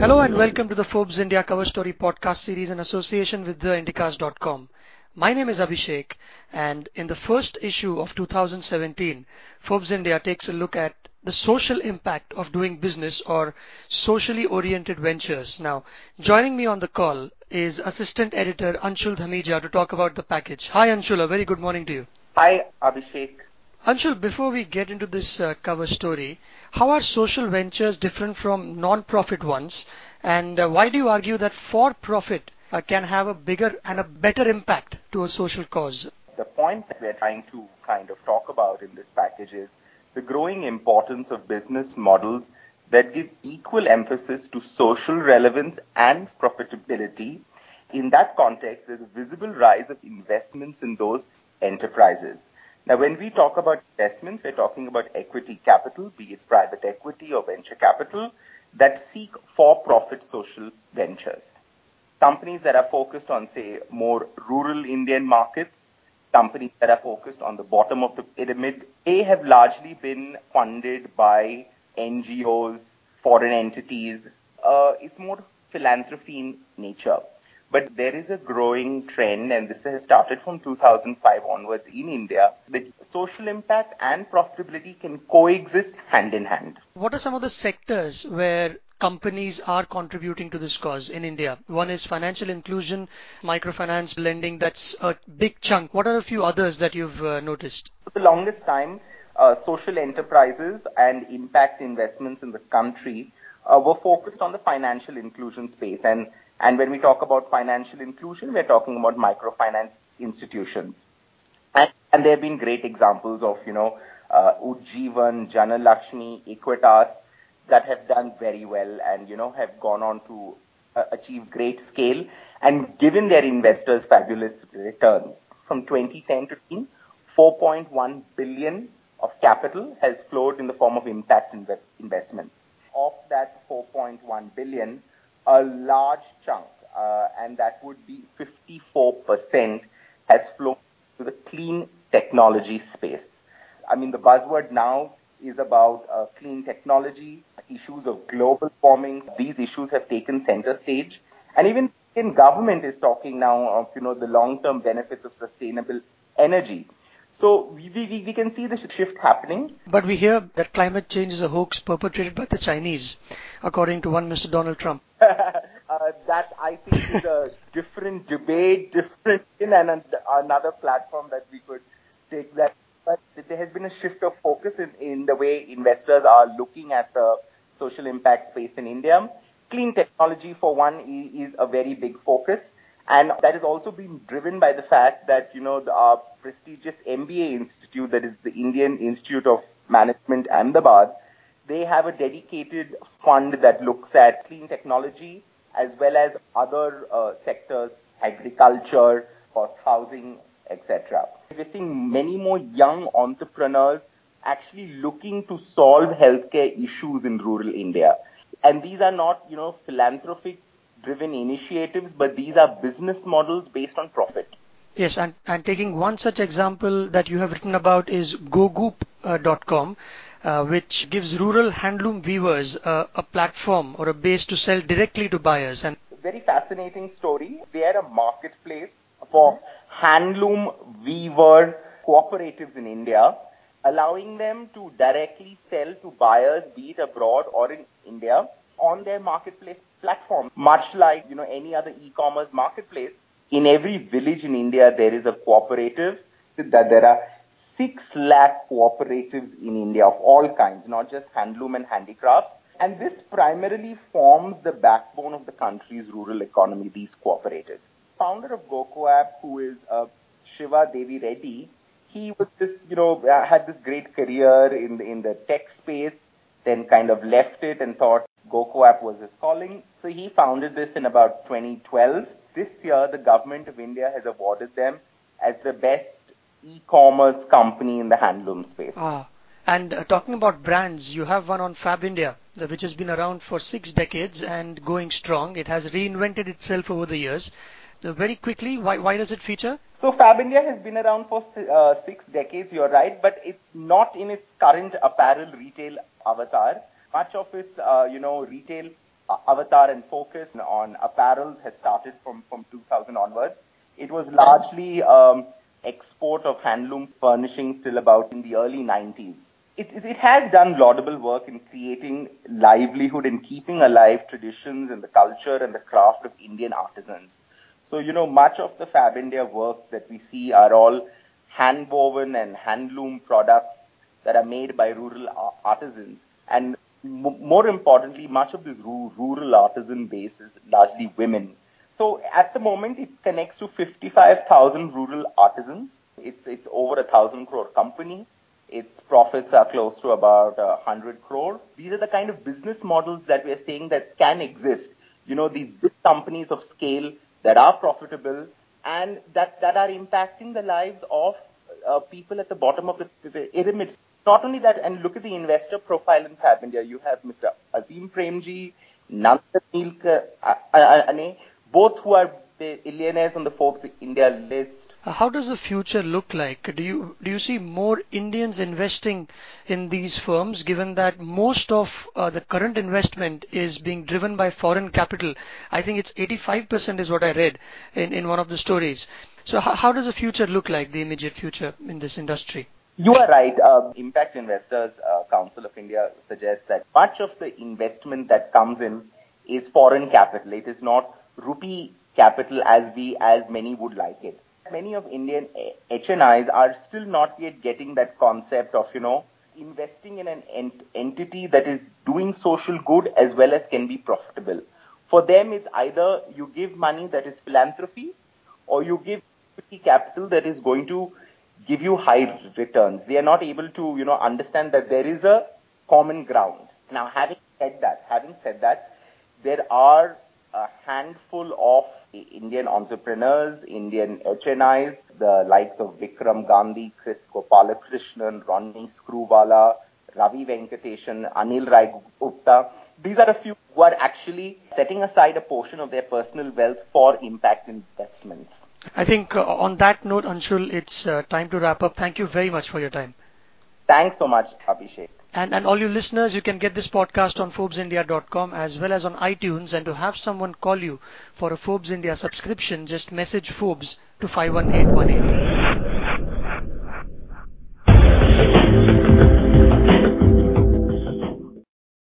Hello and welcome to the Forbes India Cover Story podcast series in association with theindicast.com. My name is Abhishek and in the first issue of 2017, Forbes India takes a look at the social impact of doing business or socially oriented ventures. Now, joining me on the call is assistant editor Anshul Dhamija to talk about the package. Hi Anshul, a very good morning to you. Hi Abhishek. Anshul, before we get into this uh, cover story, how are social ventures different from non-profit ones? And uh, why do you argue that for-profit uh, can have a bigger and a better impact to a social cause? The point that we're trying to kind of talk about in this package is the growing importance of business models that give equal emphasis to social relevance and profitability. In that context, there's a visible rise of investments in those enterprises. Now, when we talk about investments, we're talking about equity capital, be it private equity or venture capital, that seek for-profit social ventures. Companies that are focused on, say, more rural Indian markets, companies that are focused on the bottom of the pyramid, they have largely been funded by NGOs, foreign entities. Uh, it's more philanthropy in nature. But there is a growing trend, and this has started from 2005 onwards in India, that social impact and profitability can coexist hand in hand. What are some of the sectors where companies are contributing to this cause in India? One is financial inclusion, microfinance, lending. That's a big chunk. What are a few others that you've uh, noticed? For the longest time, uh, social enterprises and impact investments in the country uh, were focused on the financial inclusion space. And and when we talk about financial inclusion, we're talking about microfinance institutions. And, and there have been great examples of, you know, uh, Ujjivan, Jana Lakshmi, Equitas that have done very well and, you know, have gone on to uh, achieve great scale and given their investors fabulous returns. From 2010 to 20, 4.1 billion of capital has flowed in the form of impact inv- investments. Of that 4.1 billion, a large chunk, uh, and that would be 54%, has flown to the clean technology space. I mean, the buzzword now is about uh, clean technology, issues of global warming. These issues have taken center stage. And even in government is talking now of, you know, the long-term benefits of sustainable energy. So we, we, we can see the shift happening. But we hear that climate change is a hoax perpetrated by the Chinese, according to one Mr. Donald Trump. uh, that I think is a different debate, different in and another platform that we could take that. But there has been a shift of focus in, in the way investors are looking at the social impact space in India. Clean technology, for one, is a very big focus. And that has also been driven by the fact that, you know, the, our prestigious MBA institute, that is the Indian Institute of Management Ahmedabad, they have a dedicated fund that looks at clean technology as well as other uh, sectors, agriculture, cost housing, etc. We're seeing many more young entrepreneurs actually looking to solve healthcare issues in rural India. And these are not, you know, philanthropic driven initiatives, but these are business models based on profit. Yes, and, and taking one such example that you have written about is gocoop.com, uh, uh, which gives rural handloom weavers uh, a platform or a base to sell directly to buyers. And very fascinating story. They are a marketplace for handloom weaver cooperatives in India, allowing them to directly sell to buyers, be it abroad or in India, on their marketplace platform. Much like, you know, any other e-commerce marketplace, in every village in India, there is a cooperative that there are 6 lakh cooperatives in India of all kinds, not just handloom and handicrafts. And this primarily forms the backbone of the country's rural economy, these cooperatives. Founder of GoCoop, who is uh, Siva Devireddy, he was this, you know, uh, had this great career in the, in the tech space, then kind of left it and thought GoCoop was his calling. So he founded this in about 2012. This year, the government of India has awarded them as the best e-commerce company in the handloom space. Ah. And uh, talking about brands, you have one on FabIndia, which has been around for six decades and going strong. It has reinvented itself over the years. Uh, very quickly, why, why does it feature? So FabIndia has been around for uh, six decades, you're right, but it's not in its current apparel retail avatar. Much of its, uh, you know, retail avatar and focus on apparel has started from, from 2000 onwards. It was largely um, export of handloom furnishings till about in the early 90s. It, it, has done laudable work in creating livelihood and keeping alive traditions and the culture and the craft of Indian artisans. So, you know, much of the FabIndia work that we see are all hand woven and handloom products that are made by rural artisans. And more importantly, much of this rural artisan base is largely women. So at the moment, it connects to 55,000 rural artisans. It's, it's over a thousand crore company. Its profits are close to about a hundred crore. These are the kind of business models that we are saying that can exist. You know, these big companies of scale that are profitable and that, that are impacting the lives of uh, people at the bottom of the, pyramid. Not only that, and look at the investor profile in FabIndia. You have Mr. Azim Premji, Nandan Nilekani, both who are billionaires on the Forbes India list. How does the future look like? Do you do you see more Indians investing in these firms, given that most of uh, the current investment is being driven by foreign capital? I think it's 85% is what I read in, in one of the stories. So how, how does the future look like, the immediate future in this industry? You are right. Uh, Impact Investors uh, Council of India suggests that much of the investment that comes in is foreign capital. It is not rupee capital as we, as many would like it. Many of Indian eh, HNIs are still not yet getting that concept of, you know, investing in an ent- entity that is doing social good as well as can be profitable. For them, it's either you give money that is philanthropy or you give capital that is going to give you high returns. They are not able to, you know, understand that there is a common ground. Now, having said that, having said that, there are a handful of Indian entrepreneurs, Indian HNIs, the likes of Vikram Gandhi, Kris Gopalakrishnan, Ronnie Screwvala, Ravi Venkatesan, Anil Rai Gupta. These are a few who are actually setting aside a portion of their personal wealth for impact investments. I think uh, on that note, Anshul, it's uh, time to wrap up. Thank you very much for your time. Thanks so much, Abhishek. And, and all you listeners, you can get this podcast on ForbesIndia.com as well as on iTunes. And to have someone call you for a Forbes India subscription, just message Forbes to 51818.